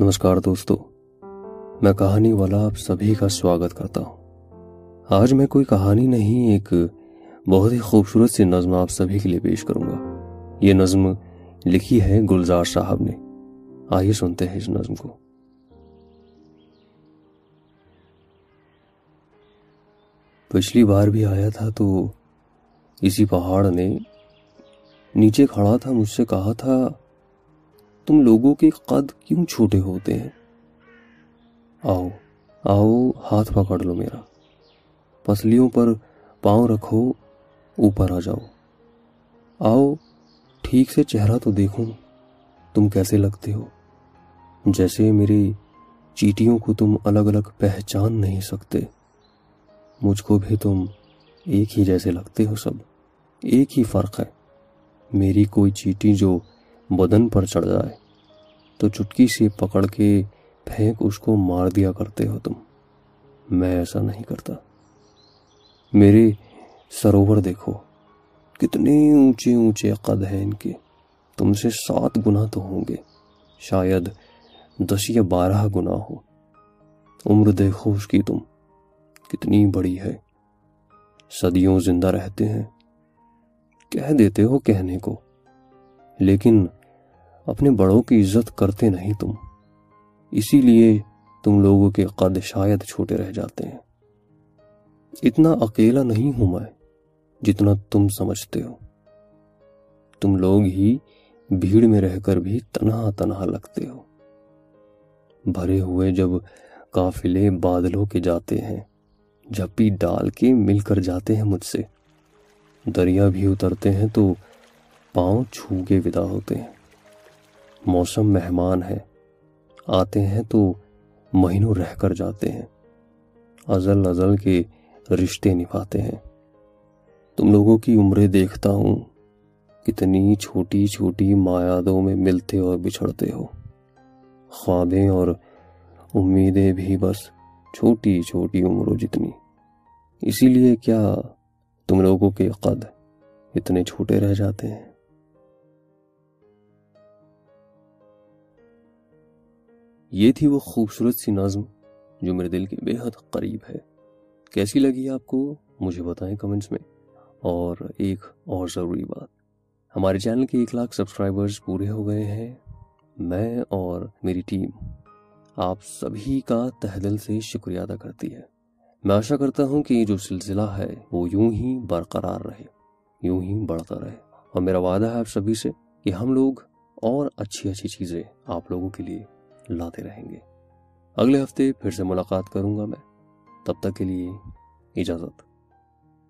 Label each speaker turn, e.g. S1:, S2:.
S1: نمسکار دوستو، میں کہانی والا آپ سبھی کا سواگت کرتا ہوں۔ آج میں کوئی کہانی نہیں، ایک بہت ہی خوبصورت سی نظم آپ سبھی کے لیے پیش کروں گا۔ یہ نظم لکھی ہے گلزار صاحب نے۔ آئیے سنتے ہیں اس نظم کو۔ پچھلی بار بھی آیا تھا تو اسی پہاڑ نے نیچے کھڑا تھا، مجھ سے کہا تھا تم لوگوں کے قد کیوں چھوٹے ہوتے ہیں؟ آؤ آؤ، ہاتھ پکڑ لو میرا۔ پسلیوں پر پاؤں رکھو، اوپر آ جاؤ۔ آؤ، ٹھیک سے چہرہ تو دیکھوں۔ تم کیسے لگتے ہو؟ جیسے میری چیٹیوں کو تم الگ الگ پہچان نہیں سکتے۔ مجھ کو بھی تم ایک ہی جیسے لگتے ہو سب۔ ایک ہی فرق ہے۔ میری کوئی چیٹی جو بدن پر چڑھ جائے۔ تو چٹکی سے پکڑ کے پھینک اس کو مار دیا کرتے ہو تم۔ میں ایسا نہیں کرتا۔ میرے سروور دیکھو، کتنے اونچے اونچے قد ہیں ان کے۔ تم سے سات گنا تو ہوں گے، شاید دس یا بارہ گنا ہو۔ عمر دیکھو اس کی تم، کتنی بڑی ہے۔ صدیوں زندہ رہتے ہیں۔ کہہ دیتے ہو کہنے کو، لیکن اپنے بڑوں کی عزت کرتے نہیں تم۔ اسی لیے تم لوگوں کے قد شاید چھوٹے رہ جاتے ہیں۔ اتنا اکیلا نہیں ہوں میں جتنا تم سمجھتے ہو۔ تم لوگ ہی بھیڑ میں رہ کر بھی تنہا تنہا لگتے ہو۔ بھرے ہوئے جب قافلے بادلوں کے جاتے ہیں، جھپی ڈال کے مل کر جاتے ہیں مجھ سے۔ دریا بھی اترتے ہیں تو پاؤں چھو کے ودا ہوتے ہیں۔ موسم مہمان ہے آتے ہیں تو مہینوں رہ کر جاتے ہیں۔ ازل ازل کے رشتے نبھاتے ہیں۔ تم لوگوں کی عمریں دیکھتا ہوں۔ کتنی چھوٹی چھوٹی مایادوں میں ملتے اور بچھڑتے ہو۔ خوابیں اور امیدیں بھی بس چھوٹی چھوٹی عمروں جتنی۔ اسی لیے کیا تم لوگوں کے قد اتنے چھوٹے رہ جاتے ہیں؟ یہ تھی وہ خوبصورت سی نظم جو میرے دل کے بے حد قریب ہے۔ کیسی لگی آپ کو؟ مجھے بتائیں کمنٹس میں۔ اور ایک اور ضروری بات، ہمارے چینل کے ایک لاکھ سبسکرائبرز پورے ہو گئے ہیں، میں اور میری ٹیم۔ آپ سبھی کا تہ دل سے شکریہ ادا کرتی ہے۔ میں آشا کرتا ہوں کہ یہ جو سلسلہ ہے، وہ یوں ہی برقرار رہے، یوں ہی بڑھتا رہے۔ اور میرا وعدہ ہے آپ سبھی سے کہ ہم لوگ اور اچھی اچھی چیزیں آپ لوگوں کے لیے لاتے رہیں گے۔ اگلے ہفتے پھر سے ملاقات کروں گا میں۔ تب تک کے لیے اجازت۔